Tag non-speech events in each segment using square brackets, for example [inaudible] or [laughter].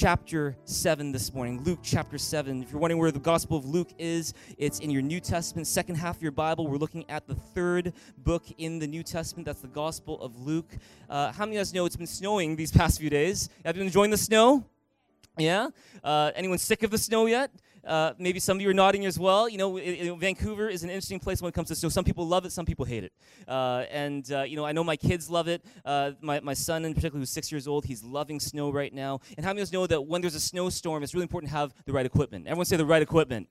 chapter 7 this morning. Luke chapter 7. If you're wondering where the Gospel of Luke is, it's in your New Testament, second half of your Bible. We're looking at the third book in the New Testament. That's the Gospel of Luke. Uh, how many of us know it's been snowing these past few days? Have you been enjoying the snow? Yeah? Uh, anyone sick of the snow yet? Uh, maybe some of you are nodding as well. You know, it, it, Vancouver is an interesting place when it comes to snow. Some people love it, some people hate it. Uh, and, uh, you know, I know my kids love it. Uh, my, my son, in particular, who's six years old, he's loving snow right now. And how many of us know that when there's a snowstorm, it's really important to have the right equipment? Everyone say the right equipment.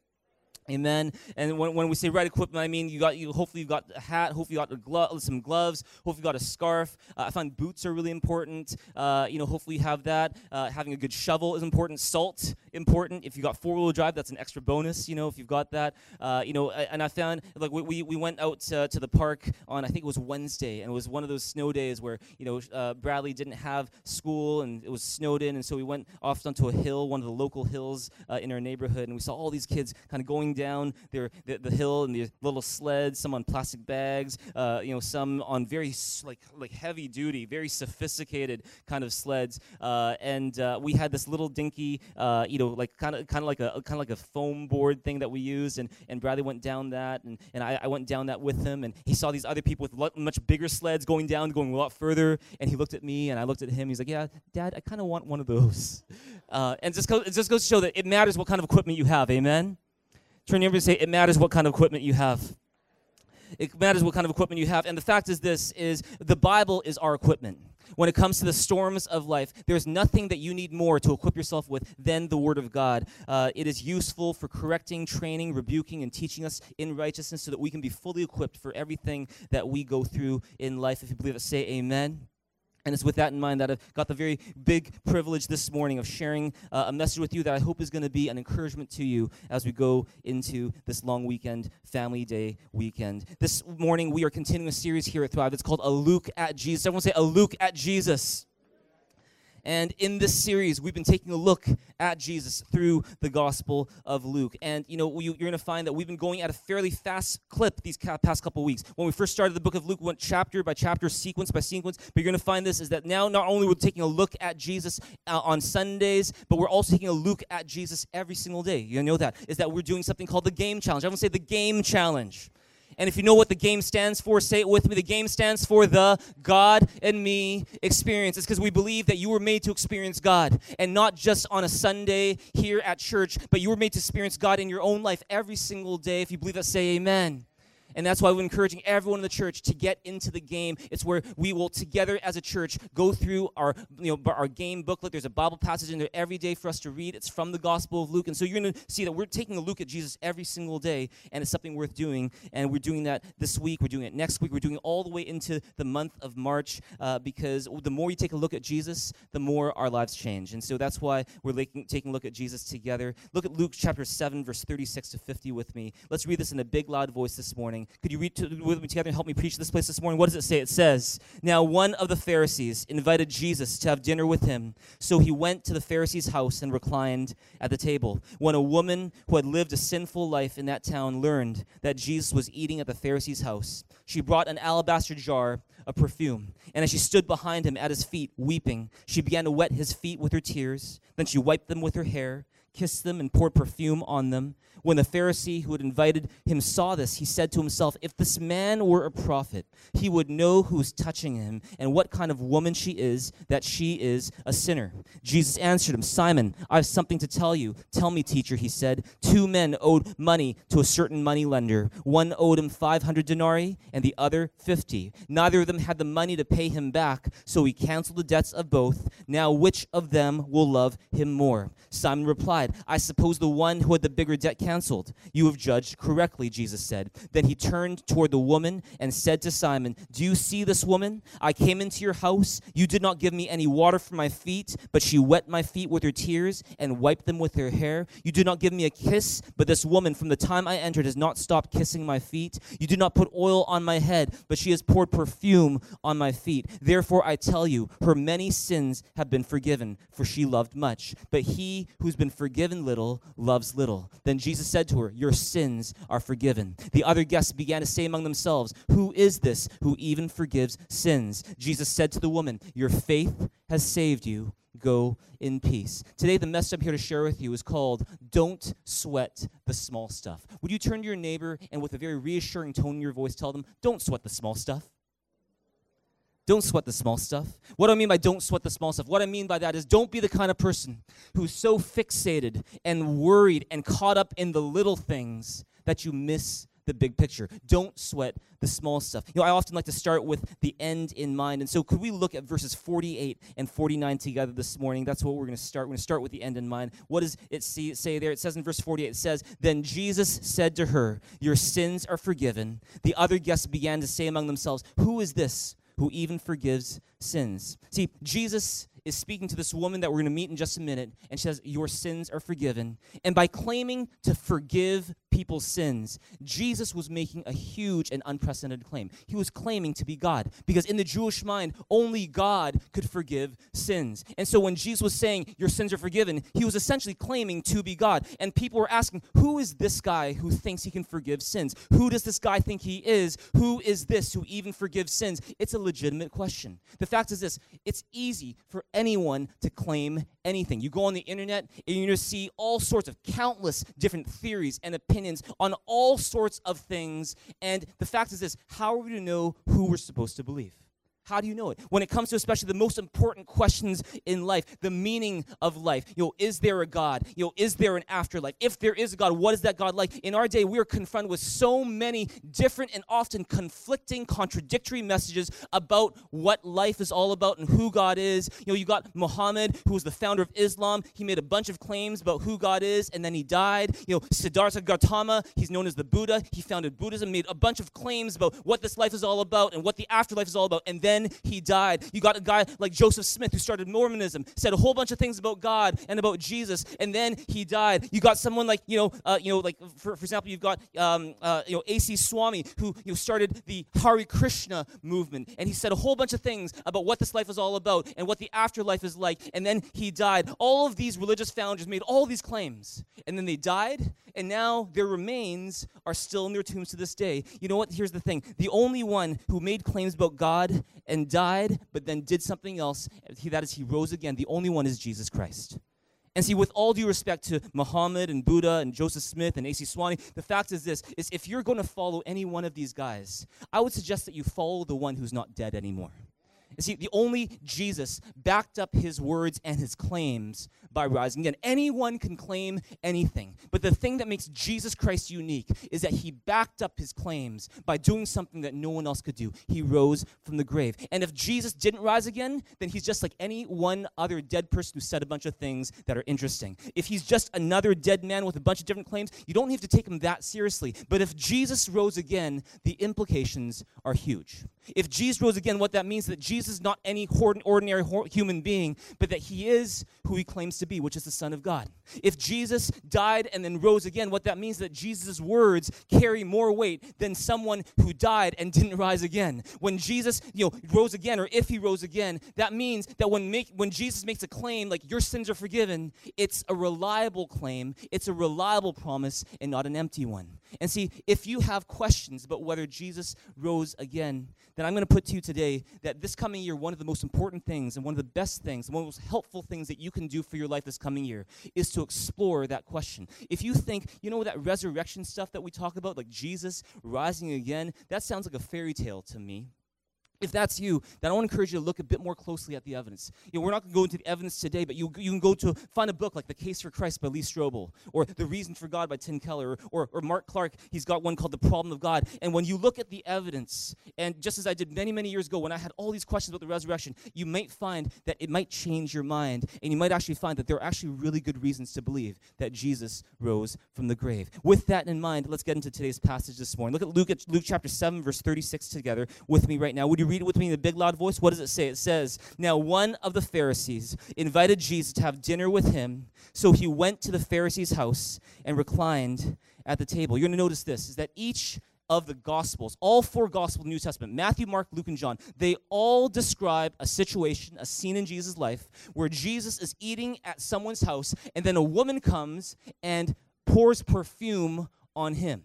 Amen. And when, when we say right equipment, I mean you got you. Hopefully you've got a hat. Hopefully you got a some gloves. Hopefully you got a scarf. Uh, I find boots are really important. Uh, you know, hopefully you have that. Uh, having a good shovel is important. Salt important. If you got four wheel drive, that's an extra bonus. You know, if you've got that. Uh, you know, and I found like we, we went out to, to, the park on I think it was Wednesday, and it was one of those snow days where you know uh, Bradley didn't have school and it was snowed in, and so we went off onto a hill, one of the local hills uh, in our neighborhood, and we saw all these kids kind of going down their, the, the hill in these little sleds, some on plastic bags, uh, you know, some on very like like heavy duty, very sophisticated kind of sleds. Uh, and uh, we had this little dinky, uh, you know, like kind of kind of like a kind of like a foam board thing that we used. And, and Bradley went down that, and, and I, I went down that with him. And he saw these other people with much bigger sleds going down, going a lot further. And he looked at me, and I looked at him. He's like, "Yeah, Dad, I kind of want one of those." [laughs] Uh, and just it just goes to show that it matters what kind of equipment you have. Amen. Turn your and say, it matters what kind of equipment you have. It matters what kind of equipment you have. And the fact is this is the Bible is our equipment. When it comes to the storms of life, there's nothing that you need more to equip yourself with than the Word of God. Uh, it is useful for correcting, training, rebuking, and teaching us in righteousness so that we can be fully equipped for everything that we go through in life. If you believe it, say amen. And it's with that in mind that I've got the very big privilege this morning of sharing uh, a message with you that I hope is going to be an encouragement to you as we go into this long weekend, Family Day weekend. This morning, we are continuing a series here at Thrive. It's called A Luke at Jesus. Everyone say, A Luke at Jesus. And in this series, we've been taking a look at Jesus through the Gospel of Luke. And you know, you're going to find that we've been going at a fairly fast clip these past couple weeks. When we first started the book of Luke, we went chapter by chapter, sequence by sequence. But you're going to find this is that now not only we're taking a look at Jesus uh, on Sundays, but we're also taking a look at Jesus every single day. You know that is that we're doing something called the Game Challenge. Everyone say the Game Challenge. And if you know what the game stands for, say it with me. The game stands for the God and me experience. It's because we believe that you were made to experience God and not just on a Sunday here at church, but you were made to experience God in your own life every single day. If you believe that, say amen. And that's why we're encouraging everyone in the church to get into the game. It's where we will together as a church go through our you know our game booklet. There's a Bible passage in there every day for us to read. It's from the Gospel of Luke. And so you're going to see that we're taking a look at Jesus every single day, and it's something worth doing. And we're doing that this week. We're doing it next week. We're doing it all the way into the month of March uh, because the more you take a look at Jesus, the more our lives change. And so that's why we're taking a look at Jesus together. Look at Luke chapter 7, verse 36 to 50 with me. Let's read this in a big, loud voice this morning morning. Could you read to, with me together and help me preach this place this morning? What does it say? It says, Now one of the Pharisees invited Jesus to have dinner with him. So he went to the Pharisee's house and reclined at the table. When a woman who had lived a sinful life in that town learned that Jesus was eating at the Pharisee's house, she brought an alabaster jar of perfume. And as she stood behind him at his feet, weeping, she began to wet his feet with her tears. Then she wiped them with her hair kissed them, and poured perfume on them. When the Pharisee who had invited him saw this, he said to himself, If this man were a prophet, he would know who's touching him and what kind of woman she is, that she is a sinner. Jesus answered him, Simon, I have something to tell you. Tell me, teacher, he said. Two men owed money to a certain money lender. One owed him 500 denarii and the other 50. Neither of them had the money to pay him back, so he canceled the debts of both. Now, which of them will love him more? Simon replied, I suppose the one who had the bigger debt canceled. You have judged correctly, Jesus said. Then he turned toward the woman and said to Simon, Do you see this woman? I came into your house. You did not give me any water for my feet, but she wet my feet with her tears and wiped them with her hair. You did not give me a kiss, but this woman from the time I entered has not stopped kissing my feet. You did not put oil on my head, but she has poured perfume on my feet. Therefore, I tell you, her many sins have been forgiven, for she loved much. But he who's been forgiven little loves little. Then Jesus said to her, Your sins are forgiven. The other guests began to say among themselves, Who is this who even forgives sins? Jesus said to the woman, Your faith has saved you. Go in peace. Today, the message I'm here to share with you is called Don't Sweat the Small Stuff. Would you turn to your neighbor and, with a very reassuring tone in your voice, tell them, Don't sweat the small stuff? Don't sweat the small stuff. What do I mean by don't sweat the small stuff? What I mean by that is don't be the kind of person who's so fixated and worried and caught up in the little things that you miss the big picture. Don't sweat the small stuff. You know, I often like to start with the end in mind. And so, could we look at verses 48 and 49 together this morning? That's what we're going to start. We're going to start with the end in mind. What does it say there? It says in verse 48, it says, Then Jesus said to her, Your sins are forgiven. The other guests began to say among themselves, Who is this who even forgives sins? See, Jesus is speaking to this woman that we're going to meet in just a minute, and she says, Your sins are forgiven. And by claiming to forgive people's sins, Jesus was making a huge and unprecedented claim. He was claiming to be God because in the Jewish mind, only God could forgive sins. And so when Jesus was saying, Your sins are forgiven, he was essentially claiming to be God. And people were asking, Who is this guy who thinks he can forgive sins? Who does this guy think he is? Who is this who even forgives sins? It's a legitimate question. The fact is this it's easy for anyone to claim anything. You go on the internet and to see all sorts of countless different theories and opinions on all sorts of things. And the fact is this how are we to know who we're supposed to believe? How do you know it? When it comes to especially the most important questions in life, the meaning of life. You know, is there a God? You know, is there an afterlife? If there is a God, what is that God like? In our day, we are confronted with so many different and often conflicting, contradictory messages about what life is all about and who God is. You know, you got Muhammad, who was the founder of Islam. He made a bunch of claims about who God is, and then he died. You know, Siddhartha Gautama, he's known as the Buddha. He founded Buddhism, made a bunch of claims about what this life is all about and what the afterlife is all about, and then then he died. You got a guy like Joseph Smith who started Mormonism, said a whole bunch of things about God and about Jesus, and then he died. You got someone like you know, uh, you know, like for, for example, you've got um, uh, you know A.C. Swami who you know, started the Hare Krishna movement, and he said a whole bunch of things about what this life is all about and what the afterlife is like, and then he died. All of these religious founders made all these claims, and then they died, and now their remains are still in their tombs to this day. You know what? Here's the thing: the only one who made claims about God and died, but then did something else. He, that is, he rose again. The only one is Jesus Christ. And see, with all due respect to Muhammad and Buddha and Joseph Smith and A.C. Swami, the fact is this, is if you're going to follow any one of these guys, I would suggest that you follow the one who's not dead anymore. See, the only Jesus backed up his words and his claims by rising again. Anyone can claim anything. But the thing that makes Jesus Christ unique is that he backed up his claims by doing something that no one else could do. He rose from the grave. And if Jesus didn't rise again, then he's just like any one other dead person who said a bunch of things that are interesting. If he's just another dead man with a bunch of different claims, you don't have to take him that seriously. But if Jesus rose again, the implications are huge. If Jesus rose again, what that means is that Jesus is not any ordinary human being, but that he is who he claims to be, which is the Son of God. If Jesus died and then rose again, what that means is that Jesus' words carry more weight than someone who died and didn't rise again. When Jesus, you know, rose again, or if he rose again, that means that when make when Jesus makes a claim like your sins are forgiven, it's a reliable claim, it's a reliable promise, and not an empty one. And see, if you have questions about whether Jesus rose again, then I'm going to put to you today that this coming year, one of the most important things and one of the best things, one of the most helpful things that you can do for your life this coming year is to explore that question. If you think, you know, that resurrection stuff that we talk about, like Jesus rising again, that sounds like a fairy tale to me. If that's you, then I want to encourage you to look a bit more closely at the evidence. You know, we're not going to go into the evidence today, but you, you can go to find a book like The Case for Christ by Lee Strobel, or The Reason for God by Tim Keller, or, or, or Mark Clark. He's got one called The Problem of God. And when you look at the evidence, and just as I did many, many years ago when I had all these questions about the resurrection, you might find that it might change your mind, and you might actually find that there are actually really good reasons to believe that Jesus rose from the grave. With that in mind, let's get into today's passage this morning. Look at Luke, Luke chapter 7, verse 36 together with me right now. Would you read it with me in a big loud voice? What does it say? It says, Now one of the Pharisees invited Jesus to have dinner with him. So he went to the Pharisee's house and reclined at the table. You're going to notice this is that each of the Gospels, all four Gospels New Testament, Matthew, Mark, Luke, and John, they all describe a situation, a scene in Jesus' life where Jesus is eating at someone's house, and then a woman comes and pours perfume on him.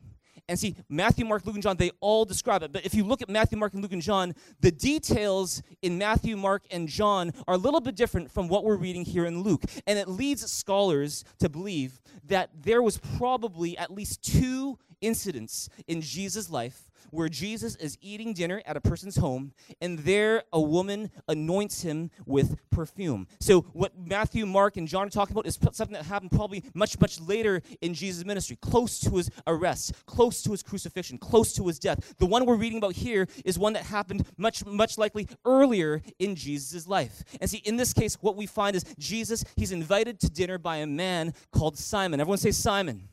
And see, Matthew, Mark, Luke, and John, they all describe it. But if you look at Matthew, Mark, and Luke, and John, the details in Matthew, Mark, and John are a little bit different from what we're reading here in Luke. And it leads scholars to believe that there was probably at least two incidents in Jesus' life where Jesus is eating dinner at a person's home, and there a woman anoints him with perfume. So, what Matthew, Mark, and John are talking about is something that happened probably much, much later in Jesus' ministry, close to his arrest, close to his crucifixion, close to his death. The one we're reading about here is one that happened much, much likely earlier in Jesus' life. And see, in this case, what we find is Jesus, he's invited to dinner by a man called Simon. Everyone say Simon.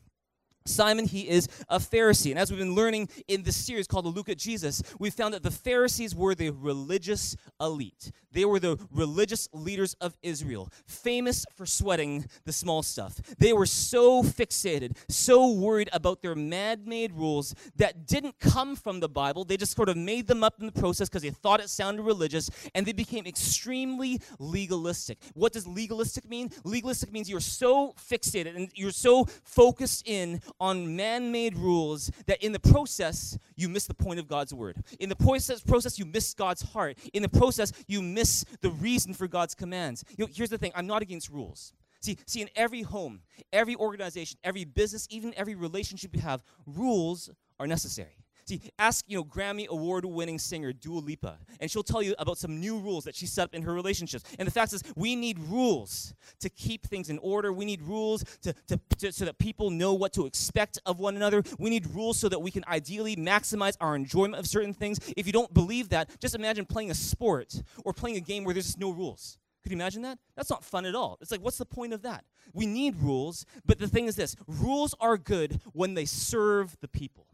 Simon, he is a Pharisee. And as we've been learning in this series called The Luke at Jesus, we found that the Pharisees were the religious elite. They were the religious leaders of Israel, famous for sweating the small stuff. They were so fixated, so worried about their man made rules that didn't come from the Bible. They just sort of made them up in the process because they thought it sounded religious, and they became extremely legalistic. What does legalistic mean? Legalistic means you're so fixated and you're so focused in on man made rules that in the process, you miss the point of God's word. In the process, you miss God's heart. In the process, you miss miss the reason for God's commands. You know, here's the thing I'm not against rules. See, see, in every home, every organization, every business, even every relationship you have, rules are necessary. See, ask, you know, Grammy award winning singer Dua Lipa, and she'll tell you about some new rules that she set up in her relationships. And the fact is, we need rules to keep things in order. We need rules to, to, to, so that people know what to expect of one another. We need rules so that we can ideally maximize our enjoyment of certain things. If you don't believe that, just imagine playing a sport or playing a game where there's just no rules. Could you imagine that? That's not fun at all. It's like, what's the point of that? We need rules, but the thing is this rules are good when they serve the people.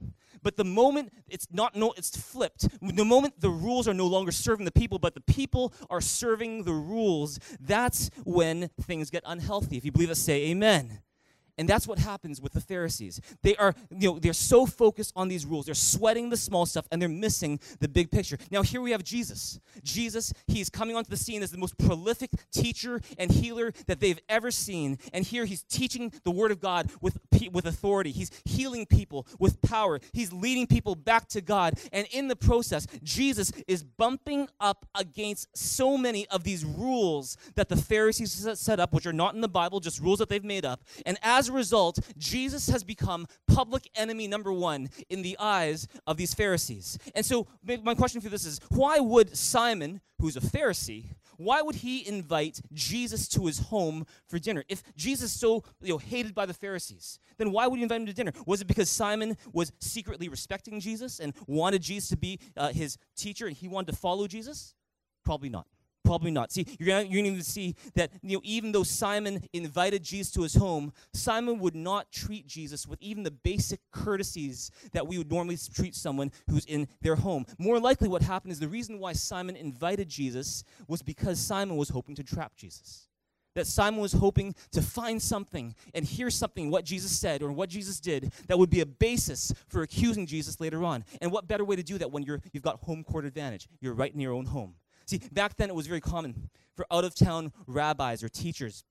But the moment it's not no it's flipped. The moment the rules are no longer serving the people, but the people are serving the rules, that's when things get unhealthy. If you believe us, say amen. And that's what happens with the Pharisees. They are, you know, they're so focused on these rules. They're sweating the small stuff and they're missing the big picture. Now here we have Jesus. Jesus, he's coming onto the scene as the most prolific teacher and healer that they've ever seen. And here he's teaching the word of God with with authority. He's healing people with power. He's leading people back to God. And in the process, Jesus is bumping up against so many of these rules that the Pharisees set up, which are not in the Bible, just rules that they've made up. And as a result, Jesus has become public enemy number one in the eyes of these Pharisees. And so, my question for this is why would Simon, who's a Pharisee, why would he invite Jesus to his home for dinner? If Jesus is so you know, hated by the Pharisees, then why would he invite him to dinner? Was it because Simon was secretly respecting Jesus and wanted Jesus to be uh, his teacher and he wanted to follow Jesus? Probably not. Probably not. See, you're going need to see that you know, even though Simon invited Jesus to his home, Simon would not treat Jesus with even the basic courtesies that we would normally treat someone who's in their home. More likely, what happened is the reason why Simon invited Jesus was because Simon was hoping to trap Jesus that Simon was hoping to find something and hear something, what Jesus said or what Jesus did, that would be a basis for accusing Jesus later on. And what better way to do that when you're, you've got home court advantage? You're right in your own home. See, back then it was very common for out of town rabbis or teachers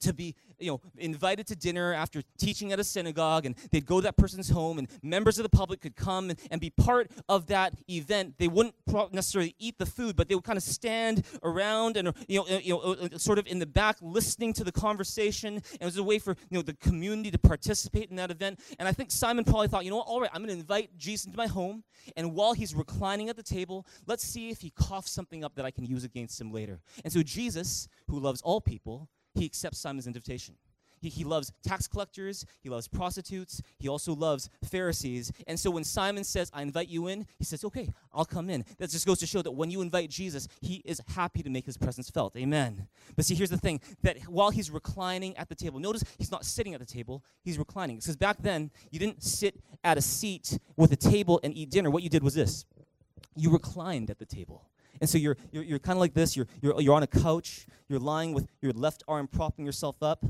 to be you know invited to dinner after teaching at a synagogue and they'd go to that person's home and members of the public could come and, and be part of that event. They wouldn't necessarily eat the food but they would kind of stand around and you know, you know uh, uh, sort of in the back listening to the conversation. And it was a way for you know the community to participate in that event. And i think simon probably thought you know what? All right i'm going to invite jesus into my home and while he's reclining at the table let's see if he coughs something up that i can use against him later. And so jesus who loves all people he accepts Simon's invitation. He, he loves tax collectors, he loves prostitutes, he also loves Pharisees. And so when Simon says, I invite you in, he says, Okay, I'll come in. That just goes to show that when you invite Jesus, he is happy to make his presence felt. Amen. But see, here's the thing that while he's reclining at the table, notice he's not sitting at the table, he's reclining. Because back then, you didn't sit at a seat with a table and eat dinner. What you did was this you reclined at the table. And so you're, you're, you're kind of like this. You're, you're, you're on a couch. You're lying with your left arm propping yourself up.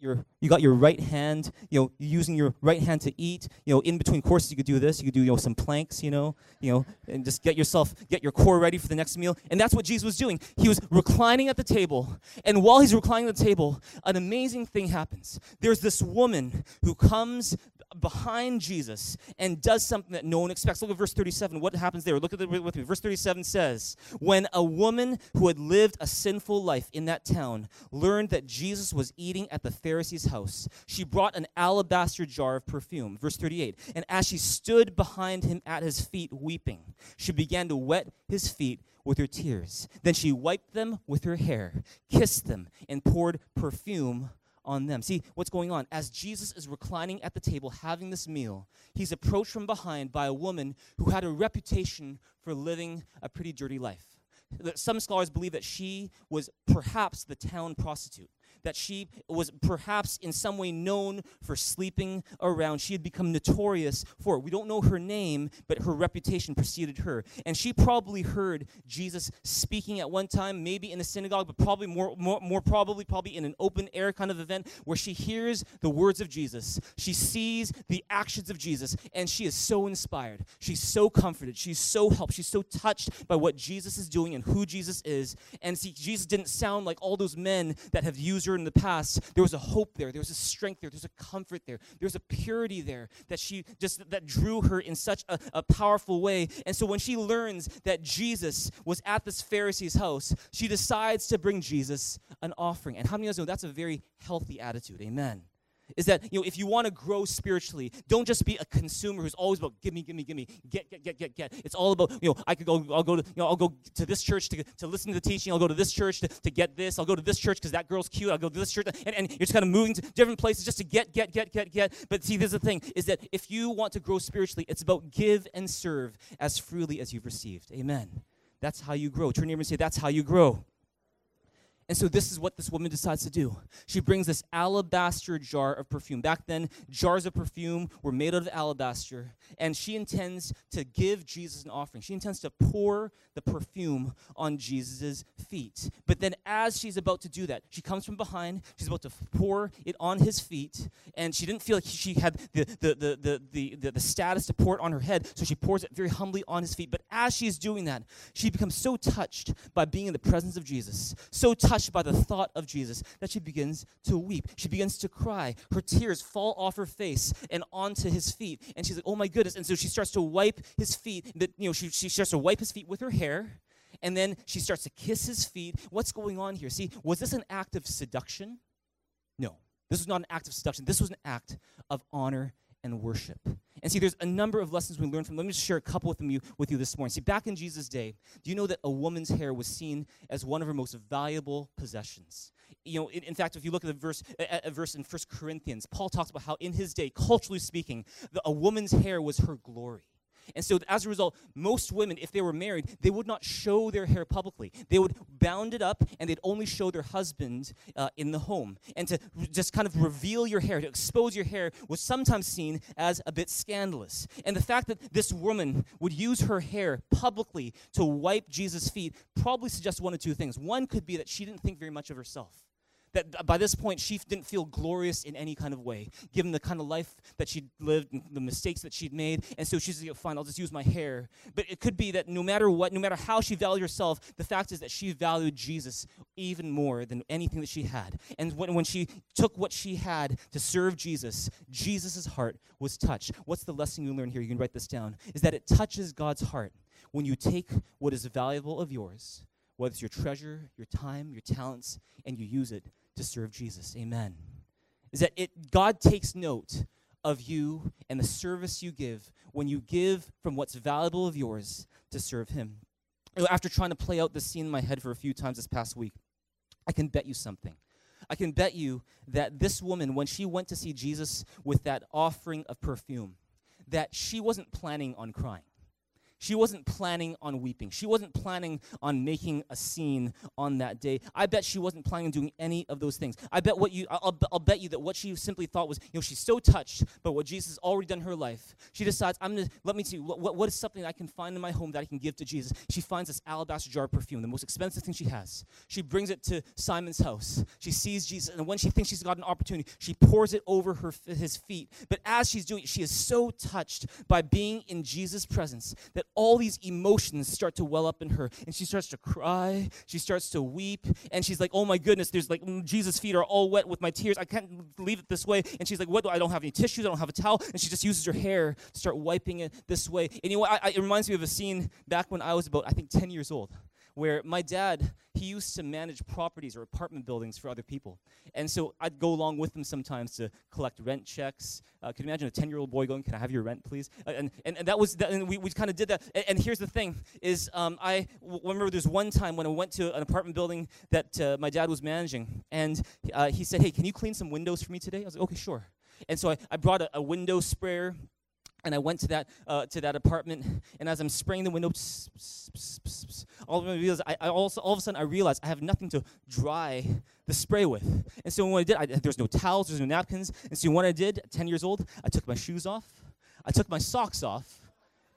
your you got your right hand, you know, using your right hand to eat. You know, in between courses, you could do this. You could do you know some planks, you know, you know, and just get yourself get your core ready for the next meal. And that's what Jesus was doing. He was reclining at the table, and while he's reclining at the table, an amazing thing happens. There's this woman who comes behind Jesus and does something that no one expects. Look at verse 37. What happens there? Look at it with me. Verse 37 says, When a woman who had lived a sinful life in that town learned that Jesus was eating at the Pharisee's house, she brought an alabaster jar of perfume. Verse 38. And as she stood behind him at his feet weeping, she began to wet his feet with her tears. Then she wiped them with her hair, kissed them, and poured perfume on them. See what's going on. As Jesus is reclining at the table having this meal, he's approached from behind by a woman who had a reputation for living a pretty dirty life. Some scholars believe that she was perhaps the town prostitute that she was perhaps in some way known for sleeping around. She had become notorious for it. We don't know her name, but her reputation preceded her. And she probably heard Jesus speaking at one time, maybe in a synagogue, but probably more, more, more probably, probably in an open air kind of event where she hears the words of Jesus. She sees the actions of Jesus, and she is so inspired. She's so comforted. She's so helped. She's so touched by what Jesus is doing and who Jesus is. And see, Jesus didn't sound like all those men that have used her in the past, there was a hope there, there was a strength there, there's a comfort there, there's a purity there that she just that drew her in such a, a powerful way. And so when she learns that Jesus was at this Pharisee's house, she decides to bring Jesus an offering. And how many of us know that's a very healthy attitude? Amen is that you know if you want to grow spiritually don't just be a consumer who's always about give me give me give me get get get get get. It's all about you know i could go i'll go to you know i'll go to this church to, to listen to the teaching. I'll go to this church to, to get this. I'll go to this church because that girl's cute. I'll go to this church. And, and you're just kind of moving to different places just to get get get get get. But see there's the thing is that if you want to grow spiritually it's about give and serve as freely as you've received. Amen. That's how you grow. Turn your and say that's how you grow and so this is what this woman decides to do. She brings this alabaster jar of perfume. Back then, jars of perfume were made out of alabaster, and she intends to give Jesus an offering. She intends to pour the perfume on Jesus' feet. But then as she's about to do that, she comes from behind, she's about to pour it on his feet, and she didn't feel like she had the the the the the, the, the status to pour it on her head, so she pours it very humbly on his feet. But as she's doing that, she becomes so touched by being in the presence of Jesus, so touched touched by the thought of Jesus that she begins to weep. She begins to cry. Her tears fall off her face and onto his feet. And she's like, oh my goodness. And so she starts to wipe his feet. But, you know, she, she starts to wipe his feet with her hair. And then she starts to kiss his feet. What's going on here? See, was this an act of seduction? No. This was not an act of seduction. This was an act of honor and worship. And see, there's a number of lessons we learn from. Let me just share a couple with you, with you this morning. See, back in Jesus' day, do you know that a woman's hair was seen as one of her most valuable possessions? You know, in, in fact, if you look at the verse, a, a verse in First Corinthians, Paul talks about how in his day, culturally speaking, the, a woman's hair was her glory. And so, as a result, most women, if they were married, they would not show their hair publicly. They would bound it up and they'd only show their husband uh, in the home. And to just kind of reveal your hair, to expose your hair, was sometimes seen as a bit scandalous. And the fact that this woman would use her hair publicly to wipe Jesus' feet probably suggests one of two things. One could be that she didn't think very much of herself that by this point she didn't feel glorious in any kind of way, given the kind of life that she'd lived and the mistakes that she'd made. And so she's like, fine, I'll just use my hair. But it could be that no matter what, no matter how she valued herself, the fact is that she valued Jesus even more than anything that she had. And when, when she took what she had to serve Jesus, Jesus' heart was touched. What's the lesson you learn here? You can write this down. Is that it touches God's heart when you take what is valuable of yours whether it's your treasure, your time, your talents, and you use it to serve Jesus. Amen. Is that it God takes note of you and the service you give when you give from what's valuable of yours to serve him. After trying to play out this scene in my head for a few times this past week, I can bet you something. I can bet you that this woman, when she went to see Jesus with that offering of perfume, that she wasn't planning on crying. She wasn't planning on weeping. She wasn't planning on making a scene on that day. I bet she wasn't planning on doing any of those things. I bet what you I'll, I'll bet you that what she simply thought was, you know, she's so touched by what Jesus has already done in her life. She decides, I'm gonna let me see what, what, is something I can find in my home that I can give to Jesus. She finds this alabaster jar of perfume, the most expensive thing she has. She brings it to Simon's house. She sees Jesus, and when she thinks she's got an opportunity, she pours it over her his feet. But as she's doing it, she is so touched by being in Jesus' presence that all these emotions start to well up in her. And she starts to cry she starts to weep and she's like oh my goodness there's like mm, jesus feet are all wet with my tears. I can't leave it this way. And she's like what do i don't have any tissues i don't have a towel. And she just uses her hair to start wiping it this way. And I, I, it reminds me of a scene back when i was about i think 10 years old where my dad he used to manage properties or apartment buildings for other people. And so i'd go along with him sometimes to collect rent checks. Uh, can you imagine a 10 year old boy going can i have your rent please? Uh, and, and, and that was that, and we, we kind of did that. And, and, here's the thing is um, i w- remember there's one time when i went to an apartment building that uh, my dad was managing and uh, he said hey can you clean some windows for me today? I was like okay sure. And so i, I brought a, a window sprayer and I went to that uh, to that apartment, and as I'm spraying the window, pss, pss, pss, all, of I, I also, all of a sudden I realized I have nothing to dry the spray with. And so what I did, I, was no towels, there's no napkins. And so what I did, 10 years old, I took my shoes off, I took my socks off,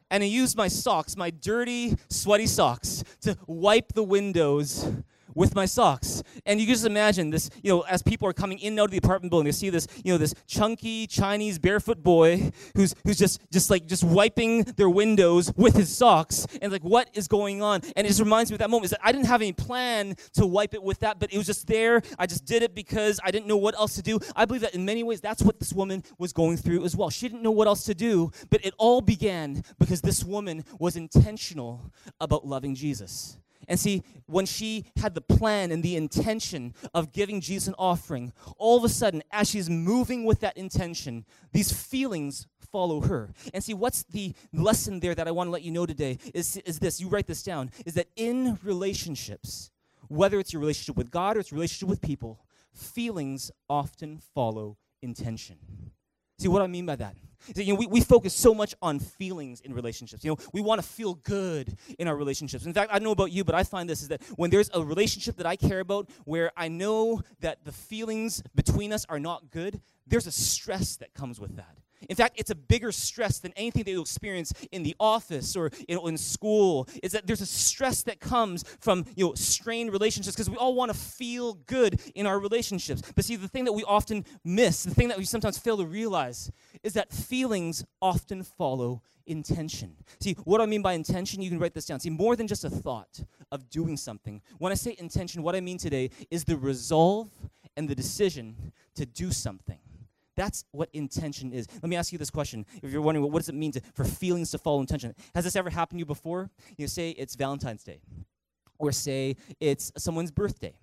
and I used my socks, my dirty, sweaty socks, to wipe the windows with my socks. And you can just imagine this, you know, as people are coming in and out of the apartment building, they see this, you know, this chunky Chinese barefoot boy who's who's just just like just wiping their windows with his socks. And like, what is going on? And it just reminds me of that moment is that I didn't have any plan to wipe it with that, but it was just there. I just did it because I didn't know what else to do. I believe that in many ways that's what this woman was going through as well. She didn't know what else to do, but it all began because this woman was intentional about loving Jesus. And see, when she had the plan and the intention of giving Jesus an offering, all of a sudden, as she's moving with that intention, these feelings follow her. And see, what's the lesson there that I want to let you know today is, is this you write this down is that in relationships, whether it's your relationship with God or it's relationship with people, feelings often follow intention. See what I mean by that? You know, we, we focus so much on feelings in relationships. You know, we want to feel good in our relationships. In fact, I don't know about you, but I find this is that when there's a relationship that I care about where I know that the feelings between us are not good, there's a stress that comes with that. In fact, it's a bigger stress than anything that you'll experience in the office or you know, in school. Is that there's a stress that comes from you know strained relationships because we all want to feel good in our relationships. But see, the thing that we often miss, the thing that we sometimes fail to realize, is that feelings often follow intention. See, what I mean by intention, you can write this down. See, more than just a thought of doing something. When I say intention, what I mean today is the resolve and the decision to do something. That's what intention is. Let me ask you this question. If you're wondering, well, what does it mean to, for feelings to follow intention? Has this ever happened to you before? You say it's Valentine's Day, or say it's someone's birthday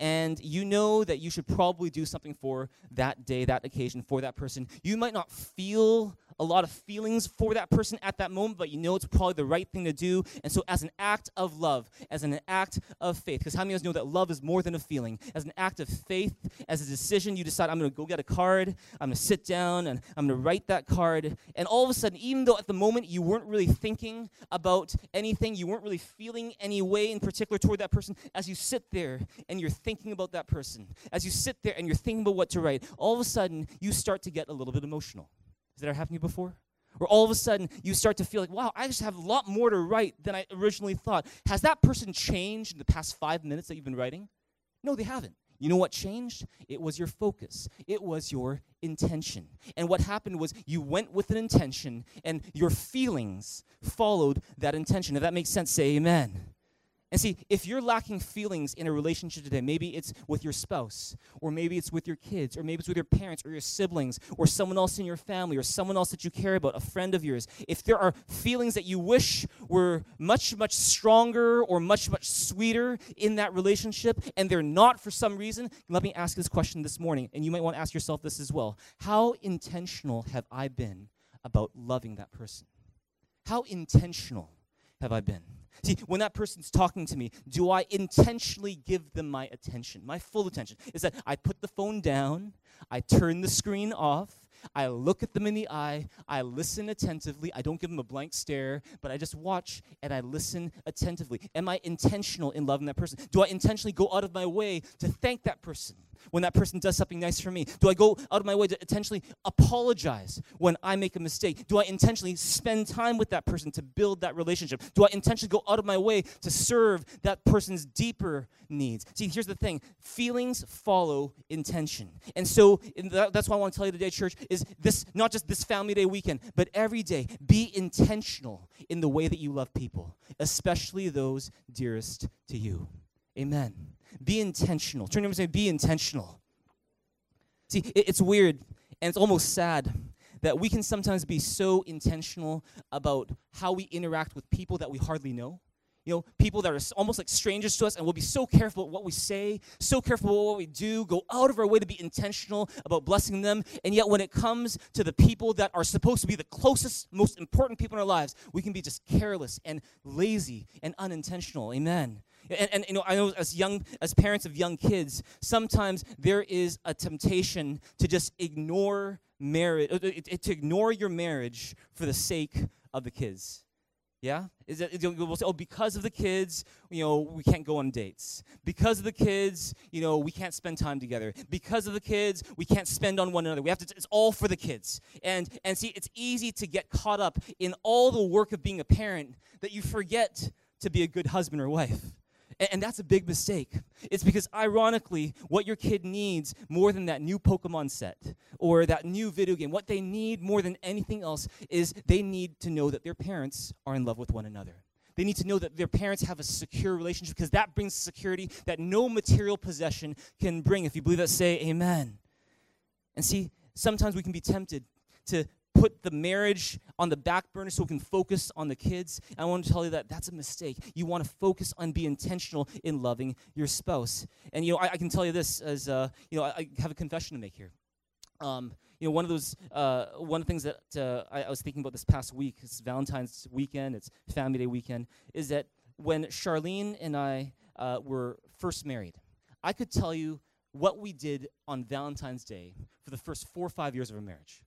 and you know that you should probably do something for that day, that occasion, for that person. You might not feel a lot of feelings for that person at that moment, but you know it's probably the right thing to do. And so, as an act of love, as an act of faith, because how many of us know that love is more than a feeling? As an act of faith, as a decision, you decide, I'm going to go get a card, I'm going to sit down, and I'm going to write that card. And all of a sudden, even though at the moment you weren't really thinking about anything, you weren't really feeling any way in particular toward that person, as you sit there and you're thinking about that person, as you sit there and you're thinking about what to write, all of a sudden you start to get a little bit emotional. Has that ever happened to you before? Or all of a sudden you start to feel like, wow, I just have a lot more to write than I originally thought. Has that person changed in the past five minutes that you've been writing? No, they haven't. You know what changed? It was your focus. It was your intention. And what happened was you went with an intention and your feelings followed that intention. If that makes sense, say amen. And see, if you're lacking feelings in a relationship today, maybe it's with your spouse, or maybe it's with your kids, or maybe it's with your parents, or your siblings, or someone else in your family, or someone else that you care about, a friend of yours. If there are feelings that you wish were much, much stronger or much, much sweeter in that relationship, and they're not for some reason, let me ask this question this morning, and you might want to ask yourself this as well. How intentional have I been about loving that person? How intentional have I been? See, when that person's talking to me, do I intentionally give them my attention, my full attention? Is that I put the phone down, I turn the screen off, I look at them in the eye, I listen attentively. I don't give them a blank stare, but I just watch and I listen attentively. Am I intentional in loving that person? Do I intentionally go out of my way to thank that person? When that person does something nice for me? Do I go out of my way to intentionally apologize when I make a mistake? Do I intentionally spend time with that person to build that relationship? Do I intentionally go out of my way to serve that person's deeper needs? See, here's the thing feelings follow intention. And so that's why I want to tell you today, church, is this not just this Family Day weekend, but every day, be intentional in the way that you love people, especially those dearest to you. Amen. Be intentional. Turn to him and say, Be intentional. See, it's weird and it's almost sad that we can sometimes be so intentional about how we interact with people that we hardly know. You know, people that are almost like strangers to us, and we'll be so careful what we say, so careful about what we do, go out of our way to be intentional about blessing them. And yet, when it comes to the people that are supposed to be the closest, most important people in our lives, we can be just careless and lazy and unintentional. Amen. And, and you know, I know as young as parents of young kids, sometimes there is a temptation to just ignore marriage, uh, to ignore your marriage for the sake of the kids. Yeah? Is it, we'll say, oh, because of the kids, you know, we can't go on dates. Because of the kids, you know, we can't spend time together. Because of the kids, we can't spend on one another. We have to, it's all for the kids. And, and see, it's easy to get caught up in all the work of being a parent that you forget to be a good husband or wife. And, that's a big mistake. It's because, ironically, what your kid needs more than that new Pokemon set or that new video game, what they need more than anything else is they need to know that their parents are in love with one another. They need to know that their parents have a secure relationship because that brings security that no material possession can bring. If you believe that, say amen. And see, sometimes we can be tempted to put the marriage on the back burner so we can focus on the kids. I want to tell you that that's a mistake. You want to focus on be intentional in loving your spouse. And you know, I, I can tell you this as uh, you know, I, I, have a confession to make here. Um, you know, one of those, uh, one of the things that uh, I, I was thinking about this past week, it's Valentine's weekend, it's Family Day weekend, is that when Charlene and I uh, were first married, I could tell you what we did on Valentine's Day for the first four or five years of our marriage.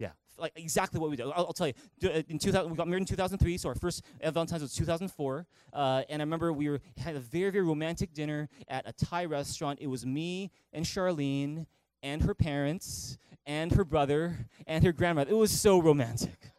Yeah, like exactly what we did. I'll, I'll tell you. Uh, in 2000, we got married in 2003, so our first Valentine's was 2004. Uh, and I remember we were had a very very romantic dinner at a Thai restaurant. It was me and Charlene and her parents and her brother and her grandmother. It was so romantic.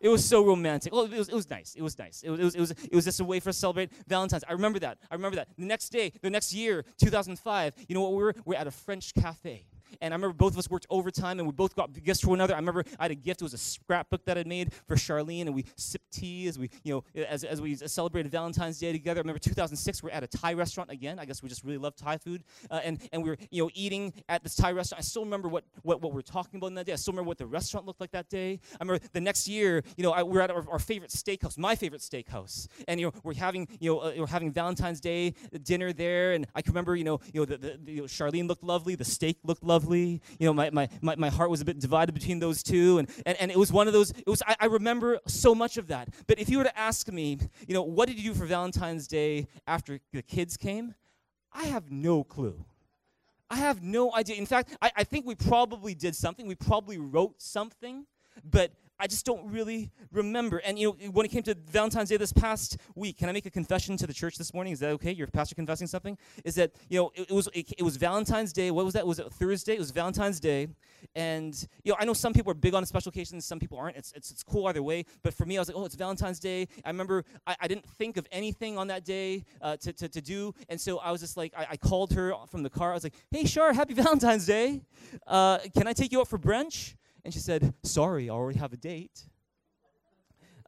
It was so romantic. Well, it was, it was nice. It was nice. It was, it, was, it, was, just a way for us to celebrate Valentine's. I remember that. I remember that. The next day, the next year, 2005, you know what we were? We were at a French cafe. And I remember both of us worked overtime and we both got gifts for one another. I remember I had a gift. It was a scrapbook that I'd made for Charlene and we sipped tea as we, you know, as, as we celebrated Valentine's Day together. I remember 2006, we are at a Thai restaurant again. I guess we just really love Thai food. Uh, and, and we were, you know, eating at this Thai restaurant. I still remember what, what, what we were talking about in that day. I still remember what the restaurant looked like that day. I remember the next year, you know, I, we were at our, our, favorite steakhouse, my favorite steakhouse. And, you know, we're having, you know, uh, we're having Valentine's Day dinner there. And I can remember, you know, you know, the, the, the you know, Charlene looked lovely. The steak looked lovely. You know, my, my, my, my heart was a bit divided between those two. And, and, and it was one of those, it was, I, I remember so much of that. But if you were to ask me, you know, what did you do for Valentine's Day after the kids came? I have no clue. I have no idea. In fact, I, I think we probably did something. We probably wrote something, but I just don't really remember. And you know, when it came to Valentine's Day this past week, can I make a confession to the church this morning? Is that okay? Your pastor confessing something? Is that you know, it, it was it, it, was Valentine's Day. What was that? Was it Thursday? It was Valentine's Day. And you know, I know some people are big on special occasions, some people aren't. It's it's, it's cool either way. But for me, I was like, oh, it's Valentine's Day. I remember I, I didn't think of anything on that day uh, to, to to do, and so I was just like, I, I, called her from the car. I was like, hey, Char, happy [laughs] Valentine's Day. Uh, can I take you out for brunch? And she said, Sorry, I already have a date.